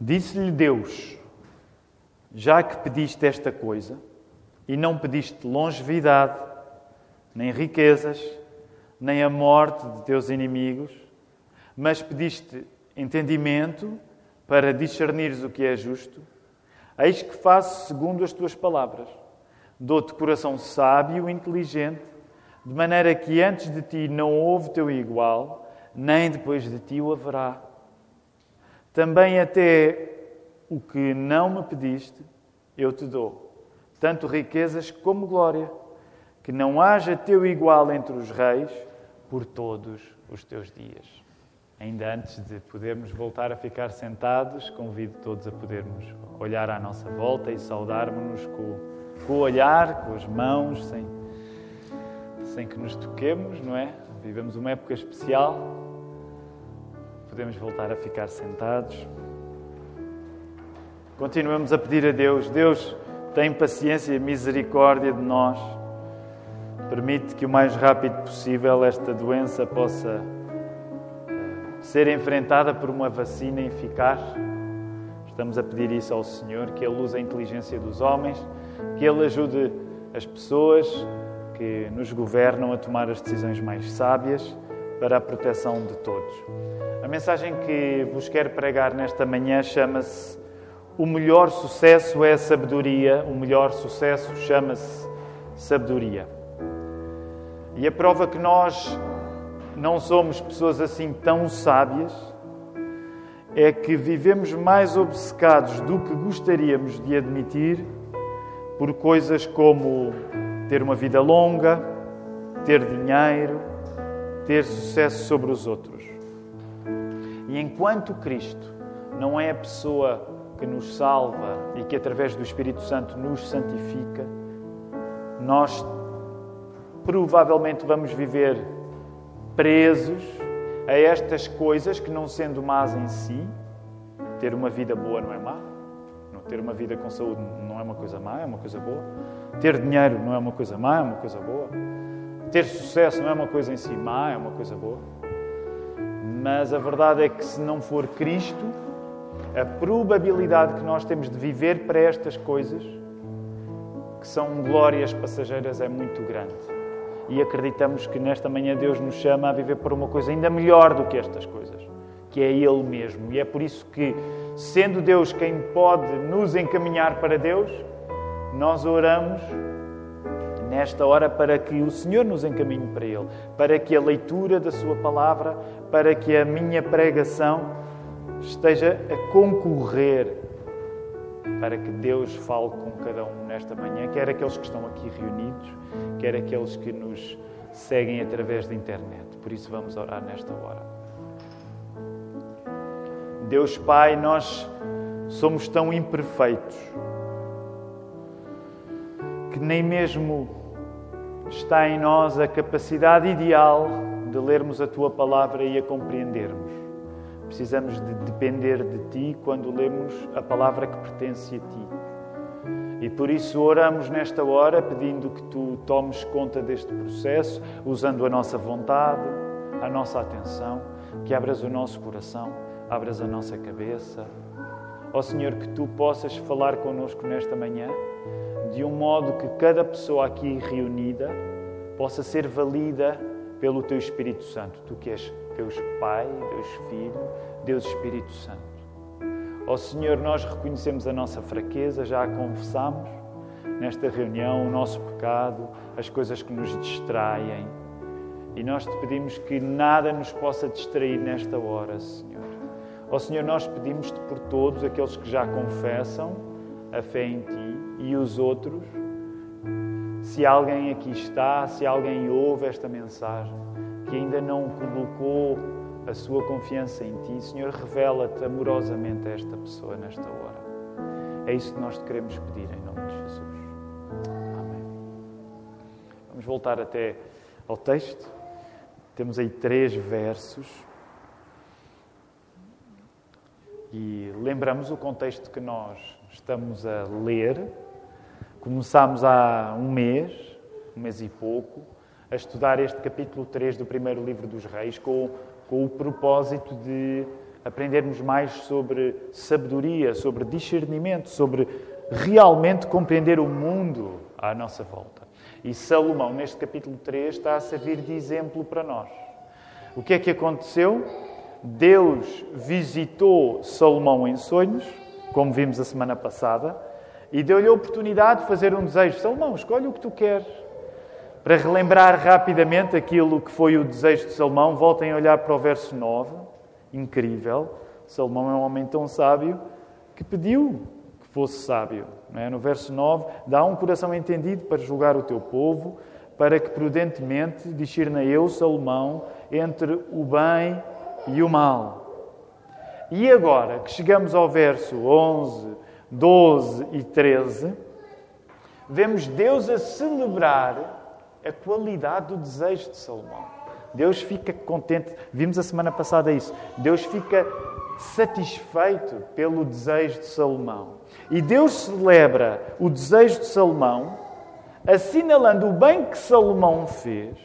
Disse-lhe Deus: Já que pediste esta coisa, e não pediste longevidade, nem riquezas, nem a morte de teus inimigos, mas pediste entendimento para discernires o que é justo, eis que faço segundo as tuas palavras. Dou-te coração sábio e inteligente, de maneira que antes de ti não houve teu igual, nem depois de ti o haverá. Também até o que não me pediste, eu te dou, tanto riquezas como glória, que não haja teu igual entre os reis por todos os teus dias. Ainda antes de podermos voltar a ficar sentados, convido todos a podermos olhar à nossa volta e saudarmos-nos com, com o olhar, com as mãos, sem, sem que nos toquemos, não é? Vivemos uma época especial podemos voltar a ficar sentados. Continuamos a pedir a Deus: Deus, tem paciência e misericórdia de nós. Permite que o mais rápido possível esta doença possa eh, ser enfrentada por uma vacina eficaz. Estamos a pedir isso ao Senhor, que Ele use a inteligência dos homens, que Ele ajude as pessoas que nos governam a tomar as decisões mais sábias para a proteção de todos. A mensagem que vos quero pregar nesta manhã chama-se O melhor sucesso é sabedoria, o melhor sucesso chama-se sabedoria. E a prova que nós não somos pessoas assim tão sábias é que vivemos mais obcecados do que gostaríamos de admitir por coisas como ter uma vida longa, ter dinheiro, ter sucesso sobre os outros. E enquanto Cristo não é a pessoa que nos salva e que através do Espírito Santo nos santifica, nós provavelmente vamos viver presos a estas coisas que, não sendo más em si, ter uma vida boa não é má, ter uma vida com saúde não é uma coisa má, é uma coisa boa, ter dinheiro não é uma coisa má, é uma coisa boa, ter sucesso não é uma coisa em si má, é uma coisa boa. Mas a verdade é que se não for Cristo, a probabilidade que nós temos de viver para estas coisas, que são glórias passageiras, é muito grande. E acreditamos que nesta manhã Deus nos chama a viver por uma coisa ainda melhor do que estas coisas, que é Ele mesmo. E é por isso que, sendo Deus quem pode nos encaminhar para Deus, nós oramos nesta hora para que o Senhor nos encaminhe para Ele, para que a leitura da Sua palavra, para que a minha pregação esteja a concorrer para que Deus fale com cada um nesta manhã, quer aqueles que estão aqui reunidos, quer aqueles que nos seguem através da internet. Por isso vamos orar nesta hora. Deus Pai, nós somos tão imperfeitos que nem mesmo está em nós a capacidade ideal de lermos a tua palavra e a compreendermos. Precisamos de depender de ti quando lemos a palavra que pertence a ti. E por isso oramos nesta hora pedindo que tu tomes conta deste processo, usando a nossa vontade, a nossa atenção, que abras o nosso coração, abras a nossa cabeça. Ó Senhor, que tu possas falar connosco nesta manhã de um modo que cada pessoa aqui reunida possa ser valida pelo teu Espírito Santo. Tu que és Deus Pai, Deus Filho, Deus Espírito Santo. Ó Senhor, nós reconhecemos a nossa fraqueza, já a confessamos nesta reunião, o nosso pecado, as coisas que nos distraem. E nós te pedimos que nada nos possa distrair nesta hora, Senhor. Ó Senhor, nós pedimos-te por todos aqueles que já confessam a fé em Ti e os outros. Se alguém aqui está, se alguém ouve esta mensagem, que ainda não colocou a sua confiança em Ti, Senhor, revela-te amorosamente a esta pessoa nesta hora. É isso que nós te queremos pedir em nome de Jesus. Amém. Vamos voltar até ao texto. Temos aí três versos. E lembramos o contexto que nós estamos a ler Começámos há um mês, um mês e pouco, a estudar este capítulo 3 do primeiro livro dos Reis, com, com o propósito de aprendermos mais sobre sabedoria, sobre discernimento, sobre realmente compreender o mundo à nossa volta. E Salomão, neste capítulo 3, está a servir de exemplo para nós. O que é que aconteceu? Deus visitou Salomão em sonhos, como vimos a semana passada, e deu-lhe a oportunidade de fazer um desejo. Salomão, escolhe o que tu queres. Para relembrar rapidamente aquilo que foi o desejo de Salomão, voltem a olhar para o verso 9. Incrível. Salomão é um homem tão sábio que pediu que fosse sábio. É? No verso 9, dá um coração entendido para julgar o teu povo, para que prudentemente discirna eu, Salomão, entre o bem e o mal. E agora que chegamos ao verso 11, 12 e 13, vemos Deus a celebrar a qualidade do desejo de Salomão. Deus fica contente, vimos a semana passada isso. Deus fica satisfeito pelo desejo de Salomão. E Deus celebra o desejo de Salomão, assinalando o bem que Salomão fez,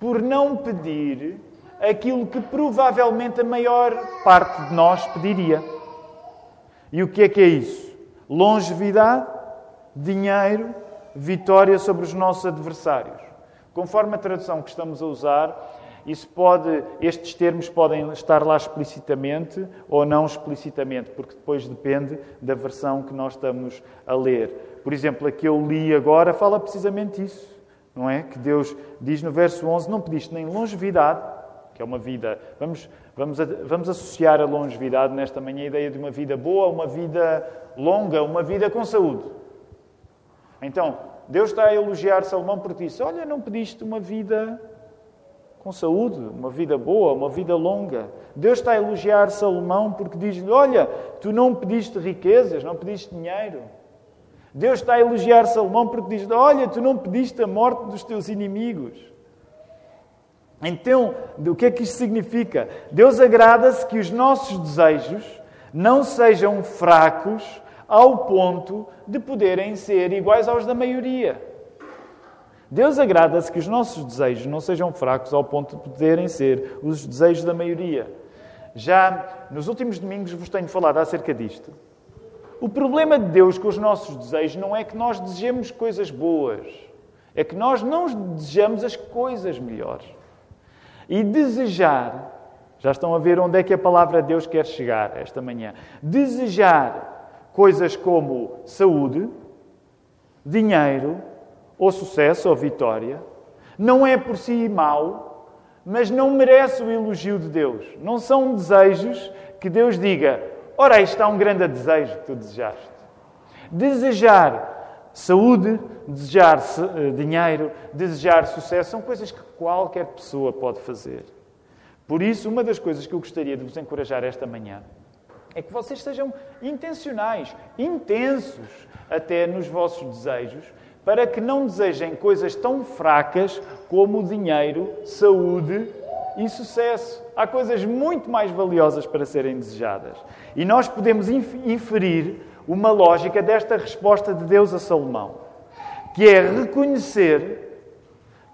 por não pedir aquilo que provavelmente a maior parte de nós pediria. E o que é que é isso? Longevidade, dinheiro, vitória sobre os nossos adversários. Conforme a tradução que estamos a usar, isso pode, estes termos podem estar lá explicitamente ou não explicitamente, porque depois depende da versão que nós estamos a ler. Por exemplo, a que eu li agora fala precisamente isso, não é? Que Deus diz no verso 11: Não pediste nem longevidade, que é uma vida. Vamos, vamos, vamos associar a longevidade nesta manhã a ideia de uma vida boa, uma vida longa, uma vida com saúde. Então, Deus está a elogiar Salomão por isso. Olha, não pediste uma vida com saúde, uma vida boa, uma vida longa. Deus está a elogiar Salomão porque diz-lhe: Olha, tu não pediste riquezas, não pediste dinheiro. Deus está a elogiar Salomão porque diz: Olha, tu não pediste a morte dos teus inimigos. Então, o que é que isto significa? Deus agrada-se que os nossos desejos não sejam fracos ao ponto de poderem ser iguais aos da maioria. Deus agrada-se que os nossos desejos não sejam fracos ao ponto de poderem ser os desejos da maioria. Já nos últimos domingos vos tenho falado acerca disto. O problema de Deus com os nossos desejos não é que nós desejemos coisas boas, é que nós não desejamos as coisas melhores. E desejar, já estão a ver onde é que a palavra de Deus quer chegar esta manhã. Desejar coisas como saúde, dinheiro, ou sucesso ou vitória, não é por si mau, mas não merece o elogio de Deus. Não são desejos que Deus diga: ora, isto está um grande desejo que tu desejaste. Desejar saúde, desejar eh, dinheiro, desejar sucesso são coisas que qualquer pessoa pode fazer. Por isso, uma das coisas que eu gostaria de vos encorajar esta manhã é que vocês sejam intencionais, intensos até nos vossos desejos para que não desejem coisas tão fracas como dinheiro, saúde e sucesso. Há coisas muito mais valiosas para serem desejadas. E nós podemos inferir uma lógica desta resposta de Deus a Salomão, que é reconhecer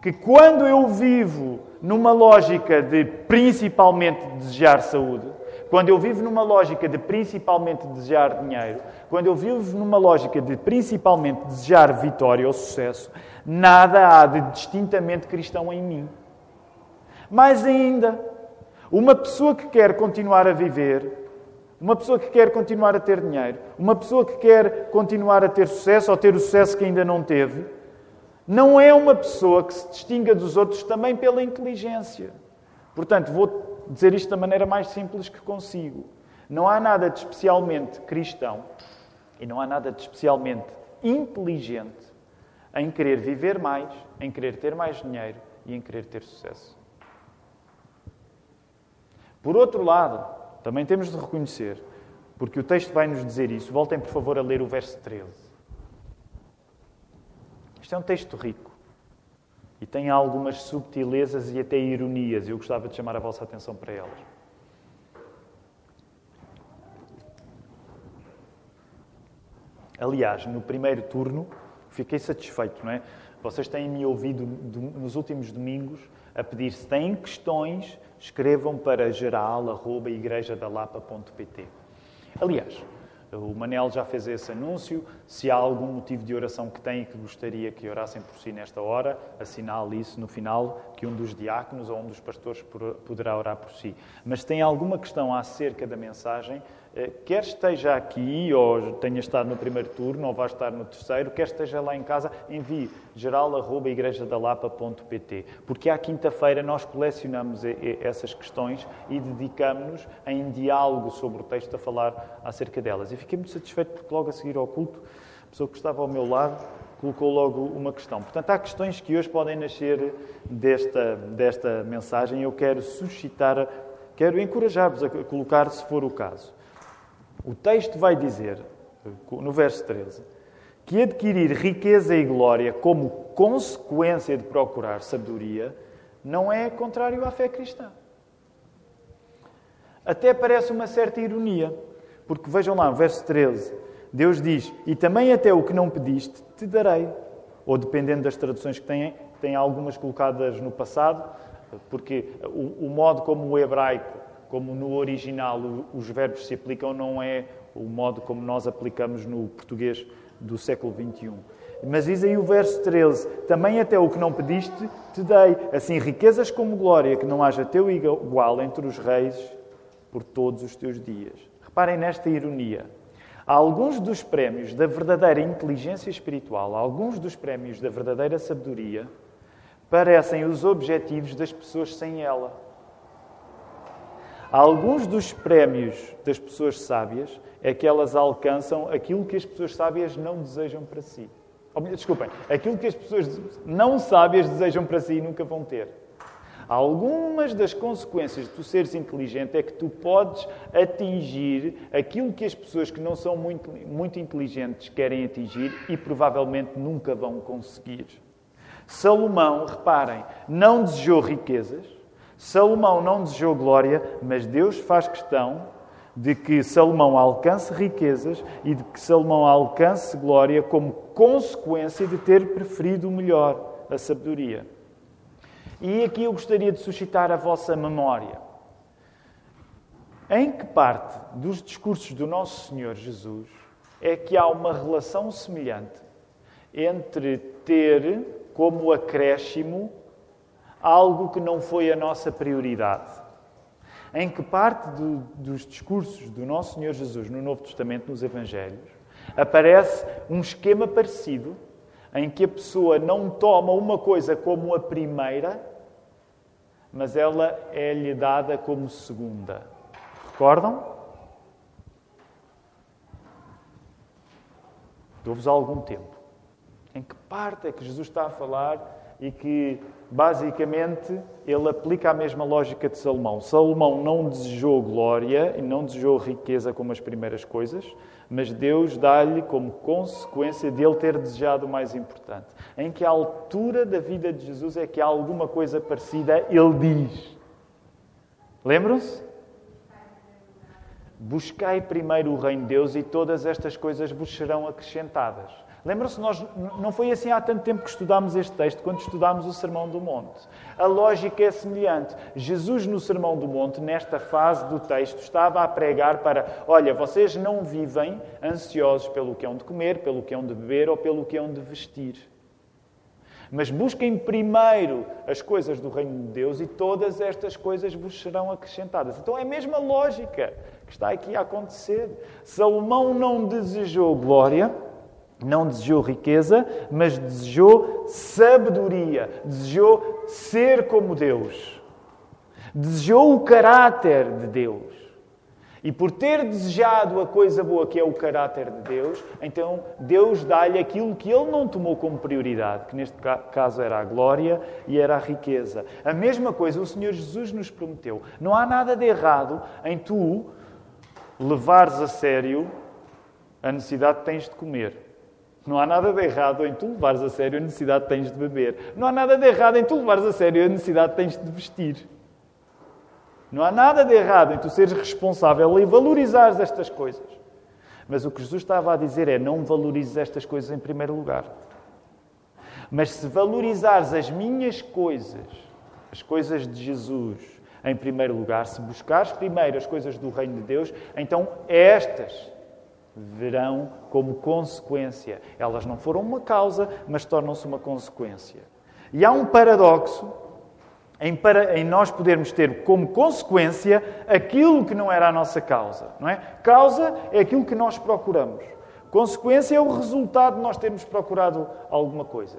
que quando eu vivo numa lógica de principalmente desejar saúde, quando eu vivo numa lógica de principalmente desejar dinheiro, quando eu vivo numa lógica de principalmente desejar vitória ou sucesso, nada há de distintamente cristão em mim. Mais ainda, uma pessoa que quer continuar a viver, uma pessoa que quer continuar a ter dinheiro, uma pessoa que quer continuar a ter sucesso ou ter o sucesso que ainda não teve, não é uma pessoa que se distinga dos outros também pela inteligência. Portanto, vou dizer isto da maneira mais simples que consigo. Não há nada de especialmente cristão e não há nada de especialmente inteligente em querer viver mais, em querer ter mais dinheiro e em querer ter sucesso. Por outro lado, também temos de reconhecer, porque o texto vai nos dizer isso, voltem por favor a ler o verso 13. Isto é um texto rico. E tem algumas subtilezas e até ironias. Eu gostava de chamar a vossa atenção para elas. Aliás, no primeiro turno, fiquei satisfeito, não é? Vocês têm me ouvido nos últimos domingos a pedir se têm questões escrevam para geral.igrejadalapa.pt. Aliás, o Manel já fez esse anúncio. Se há algum motivo de oração que tem e que gostaria que orassem por si nesta hora, assinale isso no final, que um dos diáconos ou um dos pastores poderá orar por si. Mas se tem alguma questão acerca da mensagem, quer esteja aqui ou tenha estado no primeiro turno ou vá estar no terceiro, quer esteja lá em casa, envie geral.igrejadalapa.pt porque à quinta-feira nós colecionamos essas questões e dedicamos-nos em diálogo sobre o texto a falar acerca delas. E fiquei muito satisfeito porque logo a seguir ao culto, a pessoa que estava ao meu lado colocou logo uma questão. Portanto, há questões que hoje podem nascer desta, desta mensagem eu quero suscitar, quero encorajar-vos a colocar, se for o caso. O texto vai dizer, no verso 13, que adquirir riqueza e glória como consequência de procurar sabedoria não é contrário à fé cristã. Até parece uma certa ironia, porque vejam lá, verso 13, Deus diz: E também até o que não pediste, te darei. Ou dependendo das traduções que têm, tem algumas colocadas no passado, porque o, o modo como o hebraico como no original os verbos se aplicam, não é o modo como nós aplicamos no português do século XXI. Mas diz aí o verso 13: Também até o que não pediste, te dei, assim riquezas como glória, que não haja teu igual entre os reis por todos os teus dias. Reparem nesta ironia. Alguns dos prémios da verdadeira inteligência espiritual, alguns dos prémios da verdadeira sabedoria, parecem os objetivos das pessoas sem ela. Alguns dos prémios das pessoas sábias é que elas alcançam aquilo que as pessoas sábias não desejam para si. Desculpem, aquilo que as pessoas não sábias desejam para si e nunca vão ter. Algumas das consequências de tu seres inteligente é que tu podes atingir aquilo que as pessoas que não são muito, muito inteligentes querem atingir e provavelmente nunca vão conseguir. Salomão, reparem, não desejou riquezas, Salomão não desejou glória, mas Deus faz questão de que Salomão alcance riquezas e de que Salomão alcance glória como consequência de ter preferido o melhor, a sabedoria. E aqui eu gostaria de suscitar a vossa memória. Em que parte dos discursos do nosso Senhor Jesus é que há uma relação semelhante entre ter como acréscimo algo que não foi a nossa prioridade. Em que parte do, dos discursos do nosso Senhor Jesus no Novo Testamento, nos Evangelhos, aparece um esquema parecido em que a pessoa não toma uma coisa como a primeira, mas ela é-lhe dada como segunda. Recordam? Dou-vos algum tempo. Em que parte é que Jesus está a falar e que, basicamente, ele aplica a mesma lógica de Salomão. Salomão não desejou glória e não desejou riqueza como as primeiras coisas, mas Deus dá-lhe como consequência de ele ter desejado o mais importante. Em que altura da vida de Jesus é que há alguma coisa parecida? Ele diz. Lembram-se? Buscai primeiro o reino de Deus e todas estas coisas vos serão acrescentadas. Lembram-se, nós não foi assim há tanto tempo que estudámos este texto, quando estudámos o Sermão do Monte. A lógica é semelhante. Jesus, no Sermão do Monte, nesta fase do texto, estava a pregar para: olha, vocês não vivem ansiosos pelo que hão de comer, pelo que hão de beber ou pelo que hão de vestir. Mas busquem primeiro as coisas do reino de Deus e todas estas coisas vos serão acrescentadas. Então é a mesma lógica que está aqui a acontecer. Salomão não desejou glória não desejou riqueza, mas desejou sabedoria, desejou ser como Deus, desejou o caráter de Deus. E por ter desejado a coisa boa que é o caráter de Deus, então Deus dá-lhe aquilo que ele não tomou como prioridade, que neste caso era a glória e era a riqueza. A mesma coisa o Senhor Jesus nos prometeu. Não há nada de errado em tu levares a sério a necessidade que tens de comer. Não há nada de errado em tu levares a sério a necessidade que tens de beber. Não há nada de errado em tu levares a sério a necessidade que tens de vestir. Não há nada de errado em tu seres responsável e valorizares estas coisas. Mas o que Jesus estava a dizer é: não valorizes estas coisas em primeiro lugar. Mas se valorizares as minhas coisas, as coisas de Jesus, em primeiro lugar, se buscares primeiro as coisas do reino de Deus, então estas verão como consequência. Elas não foram uma causa, mas tornam-se uma consequência. E há um paradoxo em, para, em, nós podermos ter como consequência aquilo que não era a nossa causa. Não é? Causa é aquilo que nós procuramos. Consequência é o resultado de nós termos procurado alguma coisa.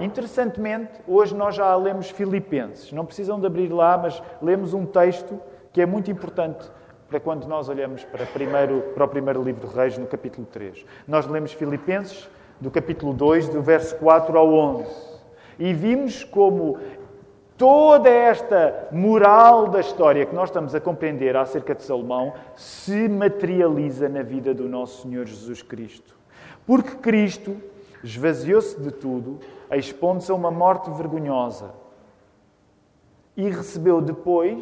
Interessantemente, hoje nós já lemos Filipenses. Não precisam de abrir lá, mas lemos um texto que é muito importante para quando nós olhamos para, primeiro, para o primeiro livro de Reis, no capítulo 3. Nós lemos Filipenses, do capítulo 2, do verso 4 ao 11. E vimos como toda esta moral da história que nós estamos a compreender acerca de Salomão se materializa na vida do nosso Senhor Jesus Cristo. Porque Cristo esvaziou-se de tudo, expondo-se a uma morte vergonhosa e recebeu depois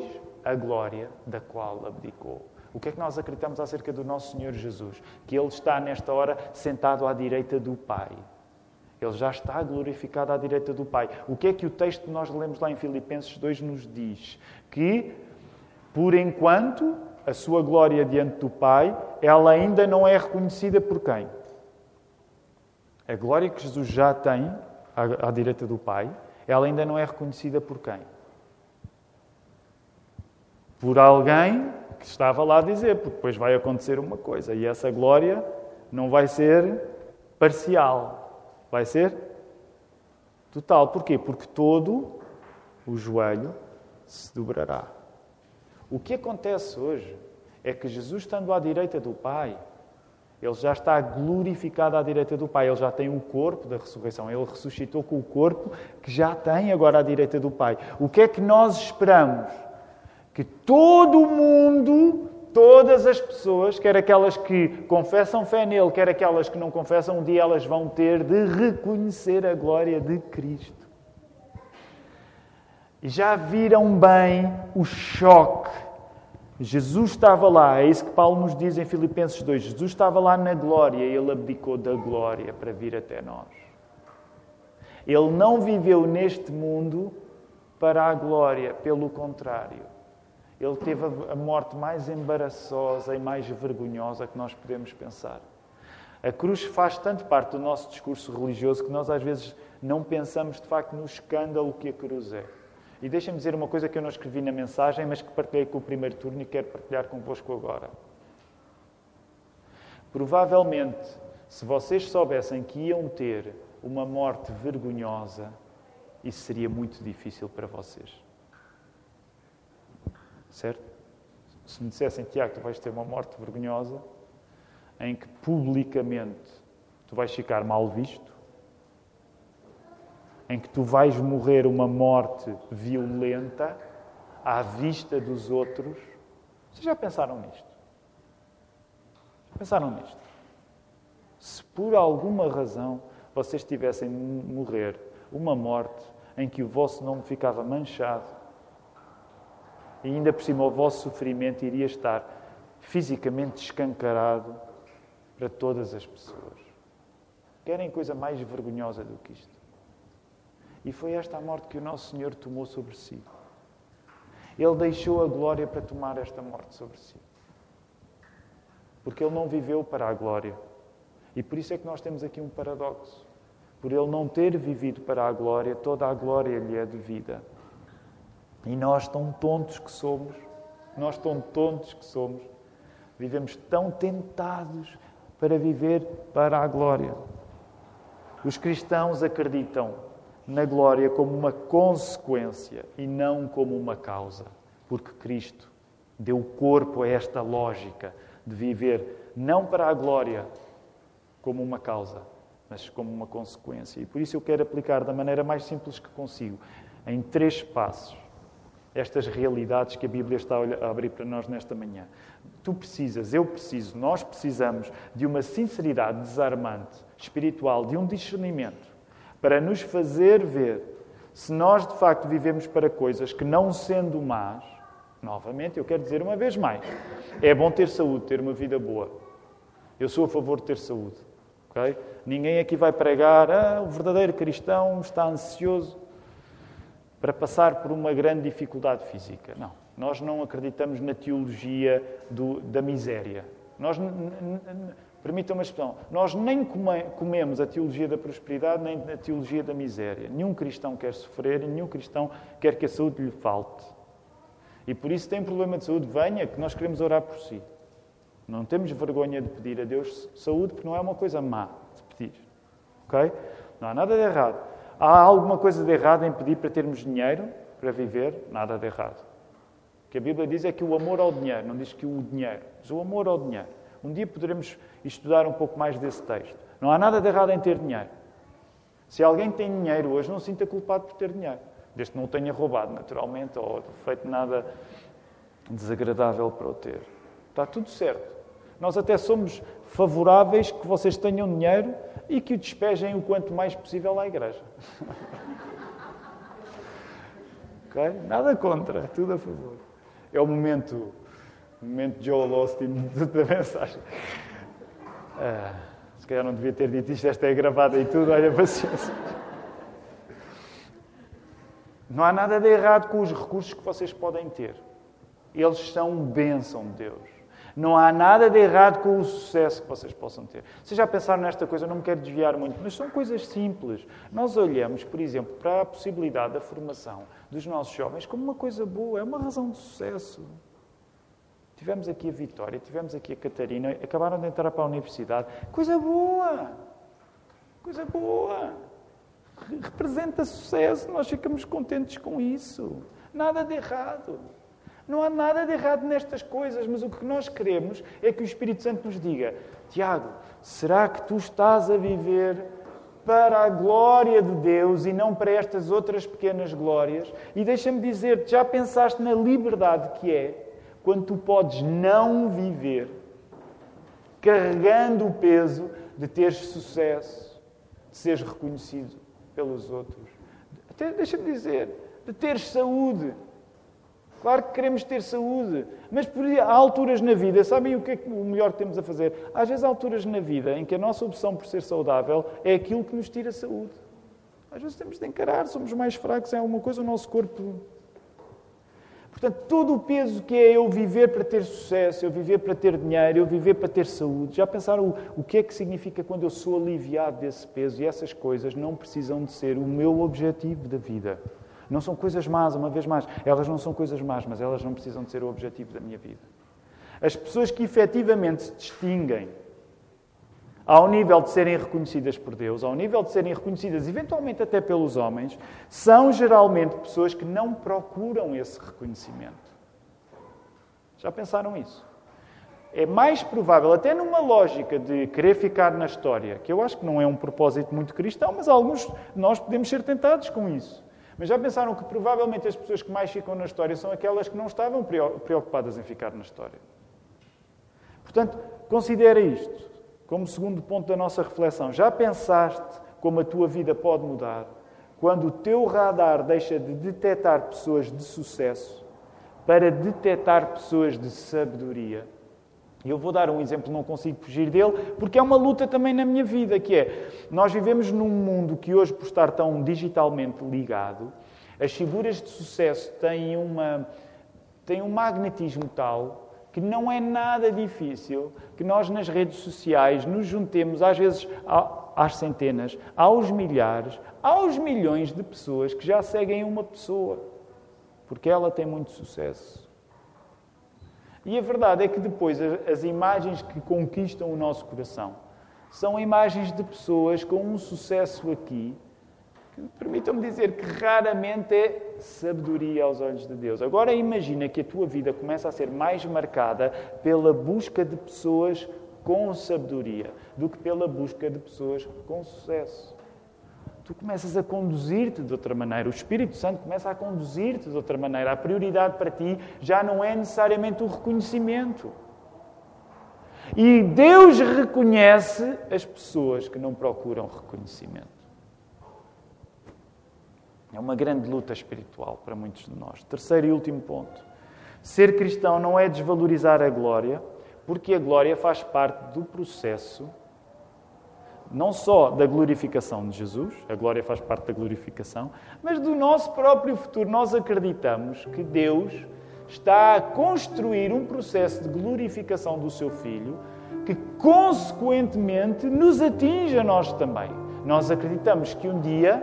a glória da qual abdicou. O que é que nós acreditamos acerca do nosso Senhor Jesus? Que Ele está nesta hora sentado à direita do Pai. Ele já está glorificado à direita do Pai. O que é que o texto que nós lemos lá em Filipenses 2 nos diz? Que, por enquanto, a sua glória diante do Pai, ela ainda não é reconhecida por quem? A glória que Jesus já tem à, à direita do Pai, ela ainda não é reconhecida por quem? Por alguém que estava lá a dizer, porque depois vai acontecer uma coisa e essa glória não vai ser parcial, vai ser total. Porquê? Porque todo o joelho se dobrará. O que acontece hoje é que Jesus, estando à direita do Pai, ele já está glorificado à direita do Pai, ele já tem o corpo da ressurreição, ele ressuscitou com o corpo que já tem agora à direita do Pai. O que é que nós esperamos? Que todo o mundo, todas as pessoas, quer aquelas que confessam fé nele, quer aquelas que não confessam, um dia elas vão ter de reconhecer a glória de Cristo. E já viram bem o choque Jesus estava lá, é isso que Paulo nos diz em Filipenses 2. Jesus estava lá na glória e ele abdicou da glória para vir até nós. Ele não viveu neste mundo para a glória, pelo contrário. Ele teve a morte mais embaraçosa e mais vergonhosa que nós podemos pensar. A cruz faz tanto parte do nosso discurso religioso que nós às vezes não pensamos de facto no escândalo que a cruz é. E deixem-me dizer uma coisa que eu não escrevi na mensagem, mas que partilhei com o primeiro turno e quero partilhar convosco agora. Provavelmente, se vocês soubessem que iam ter uma morte vergonhosa, isso seria muito difícil para vocês. Certo? Se me dissessem, Tiago, tu vais ter uma morte vergonhosa, em que publicamente tu vais ficar mal visto, em que tu vais morrer uma morte violenta à vista dos outros. Vocês já pensaram nisto? Já pensaram nisto? Se por alguma razão vocês tivessem morrer uma morte em que o vosso nome ficava manchado e ainda por cima o vosso sofrimento iria estar fisicamente escancarado para todas as pessoas. Querem coisa mais vergonhosa do que isto? E foi esta a morte que o nosso Senhor tomou sobre si. Ele deixou a glória para tomar esta morte sobre si. Porque ele não viveu para a glória. E por isso é que nós temos aqui um paradoxo. Por ele não ter vivido para a glória, toda a glória lhe é devida. E nós, tão tontos que somos, nós, tão tontos que somos, vivemos tão tentados para viver para a glória. Os cristãos acreditam na glória como uma consequência e não como uma causa, porque Cristo deu corpo a esta lógica de viver não para a glória como uma causa, mas como uma consequência. E por isso eu quero aplicar da maneira mais simples que consigo, em três passos, estas realidades que a Bíblia está a abrir para nós nesta manhã. Tu precisas, eu preciso, nós precisamos de uma sinceridade desarmante, espiritual, de um discernimento para nos fazer ver se nós de facto vivemos para coisas que, não sendo más, novamente, eu quero dizer uma vez mais, é bom ter saúde, ter uma vida boa. Eu sou a favor de ter saúde. Okay? Ninguém aqui vai pregar, ah, o verdadeiro cristão está ansioso. Para passar por uma grande dificuldade física. Não. Nós não acreditamos na teologia do, da miséria. Nós, permitam uma expressão, nós nem come, comemos a teologia da prosperidade nem a teologia da miséria. Nenhum cristão quer sofrer e nenhum cristão quer que a saúde lhe falte. E por isso tem problema de saúde, venha, que nós queremos orar por si. Não temos vergonha de pedir a Deus saúde, porque não é uma coisa má de pedir. Ok? Não há nada de errado. Há alguma coisa de errado em pedir para termos dinheiro para viver? Nada de errado. O que a Bíblia diz é que o amor ao dinheiro, não diz que o dinheiro, mas o amor ao dinheiro. Um dia poderemos estudar um pouco mais desse texto. Não há nada de errado em ter dinheiro. Se alguém tem dinheiro hoje, não se sinta culpado por ter dinheiro. Desde que não o tenha roubado, naturalmente, ou feito nada desagradável para o ter. Está tudo certo. Nós até somos favoráveis que vocês tenham dinheiro e que o despejem o quanto mais possível à igreja. okay? Nada contra, tudo a favor. É o momento, o momento Joel Austin da mensagem. Ah, se calhar não devia ter dito isto, esta é gravada e tudo, olha, paciência. Não há nada de errado com os recursos que vocês podem ter. Eles são bênção de Deus. Não há nada de errado com o sucesso que vocês possam ter. Vocês já pensaram nesta coisa, não me quero desviar muito, mas são coisas simples. Nós olhamos, por exemplo, para a possibilidade da formação dos nossos jovens como uma coisa boa, é uma razão de sucesso. Tivemos aqui a Vitória, tivemos aqui a Catarina, acabaram de entrar para a universidade. Coisa boa! Coisa boa! Representa sucesso, nós ficamos contentes com isso. Nada de errado. Não há nada de errado nestas coisas, mas o que nós queremos é que o Espírito Santo nos diga: Tiago, será que tu estás a viver para a glória de Deus e não para estas outras pequenas glórias? E deixa-me dizer, já pensaste na liberdade que é quando tu podes não viver carregando o peso de teres sucesso, de seres reconhecido pelos outros. Deixa-me dizer, de teres saúde, Claro que queremos ter saúde, mas há alturas na vida, sabem o que é o melhor que temos a fazer? Às vezes há alturas na vida em que a nossa opção por ser saudável é aquilo que nos tira saúde. Às vezes temos de encarar, somos mais fracos em alguma coisa, o nosso corpo. Portanto, todo o peso que é eu viver para ter sucesso, eu viver para ter dinheiro, eu viver para ter saúde, já pensaram o, o que é que significa quando eu sou aliviado desse peso? E essas coisas não precisam de ser o meu objetivo da vida. Não são coisas más, uma vez mais. Elas não são coisas más, mas elas não precisam de ser o objetivo da minha vida. As pessoas que efetivamente se distinguem ao nível de serem reconhecidas por Deus, ao nível de serem reconhecidas eventualmente até pelos homens, são geralmente pessoas que não procuram esse reconhecimento. Já pensaram isso? É mais provável, até numa lógica de querer ficar na história, que eu acho que não é um propósito muito cristão, mas alguns de nós podemos ser tentados com isso. Mas já pensaram que provavelmente as pessoas que mais ficam na história são aquelas que não estavam preocupadas em ficar na história? Portanto, considera isto como segundo ponto da nossa reflexão. Já pensaste como a tua vida pode mudar quando o teu radar deixa de detectar pessoas de sucesso para detectar pessoas de sabedoria? E eu vou dar um exemplo, não consigo fugir dele, porque é uma luta também na minha vida, que é, nós vivemos num mundo que hoje, por estar tão digitalmente ligado, as figuras de sucesso têm, uma, têm um magnetismo tal que não é nada difícil que nós nas redes sociais nos juntemos, às vezes às centenas, aos milhares, aos milhões de pessoas que já seguem uma pessoa, porque ela tem muito sucesso. E a verdade é que depois as imagens que conquistam o nosso coração são imagens de pessoas com um sucesso aqui, que permitam-me dizer que raramente é sabedoria aos olhos de Deus. Agora imagina que a tua vida começa a ser mais marcada pela busca de pessoas com sabedoria do que pela busca de pessoas com sucesso tu começas a conduzir-te de outra maneira. O Espírito Santo começa a conduzir-te de outra maneira. A prioridade para ti já não é necessariamente o reconhecimento. E Deus reconhece as pessoas que não procuram reconhecimento. É uma grande luta espiritual para muitos de nós. Terceiro e último ponto. Ser cristão não é desvalorizar a glória, porque a glória faz parte do processo não só da glorificação de Jesus, a glória faz parte da glorificação, mas do nosso próprio futuro. Nós acreditamos que Deus está a construir um processo de glorificação do seu Filho que, consequentemente, nos atinge a nós também. Nós acreditamos que um dia,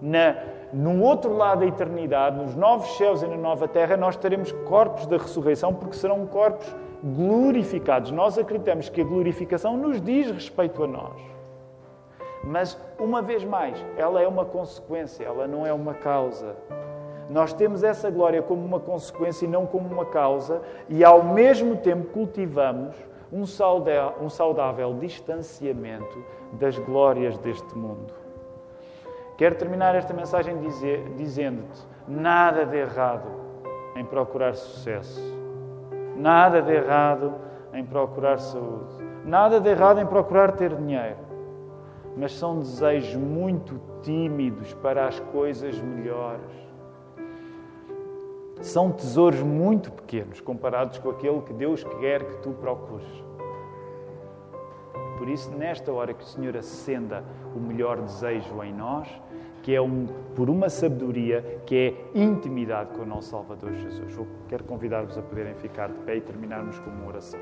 na, no outro lado da eternidade, nos novos céus e na nova terra, nós teremos corpos da ressurreição, porque serão corpos glorificados. Nós acreditamos que a glorificação nos diz respeito a nós. Mas, uma vez mais, ela é uma consequência, ela não é uma causa. Nós temos essa glória como uma consequência e não como uma causa, e ao mesmo tempo cultivamos um saudável, um saudável distanciamento das glórias deste mundo. Quero terminar esta mensagem dizendo-te: nada de errado em procurar sucesso, nada de errado em procurar saúde, nada de errado em procurar ter dinheiro mas são desejos muito tímidos para as coisas melhores. São tesouros muito pequenos comparados com aquele que Deus quer que tu procures. Por isso, nesta hora que o Senhor acenda o melhor desejo em nós, que é um, por uma sabedoria que é intimidade com o nosso Salvador Jesus. Eu quero convidar-vos a poderem ficar de pé e terminarmos com uma oração.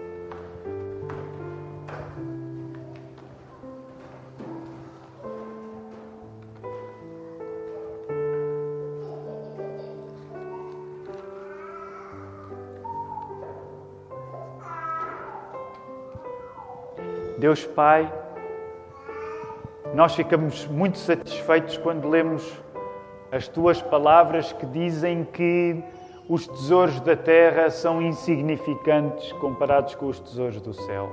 Deus Pai, nós ficamos muito satisfeitos quando lemos as tuas palavras que dizem que os tesouros da terra são insignificantes comparados com os tesouros do céu.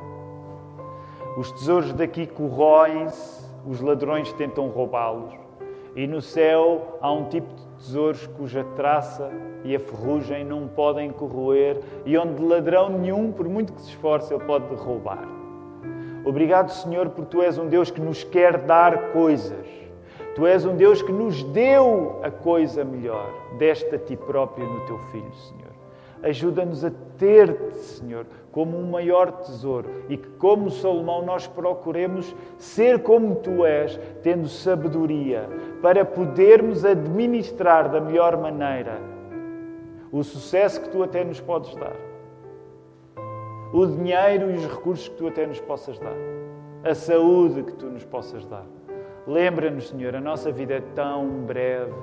Os tesouros daqui corroem-se, os ladrões tentam roubá-los. E no céu há um tipo de tesouros cuja traça e a ferrugem não podem corroer e onde ladrão nenhum, por muito que se esforce, ele pode roubar. Obrigado, Senhor, porque tu és um Deus que nos quer dar coisas. Tu és um Deus que nos deu a coisa melhor. Deste a ti próprio no teu Filho, Senhor. Ajuda-nos a ter-te, Senhor, como um maior tesouro e que, como Salomão, nós procuremos ser como tu és, tendo sabedoria, para podermos administrar da melhor maneira o sucesso que tu até nos podes dar o dinheiro e os recursos que tu até nos possas dar, a saúde que tu nos possas dar. Lembra-nos, Senhor, a nossa vida é tão breve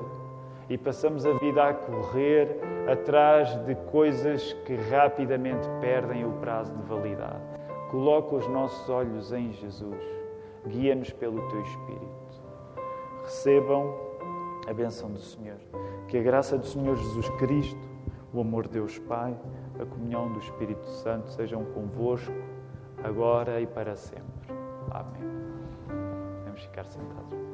e passamos a vida a correr atrás de coisas que rapidamente perdem o prazo de validade. Coloca os nossos olhos em Jesus, guia-nos pelo teu Espírito. Recebam a bênção do Senhor. Que a graça do Senhor Jesus Cristo, o amor de Deus Pai, a comunhão do Espírito Santo sejam convosco, agora e para sempre. Amém. Vamos ficar sentados.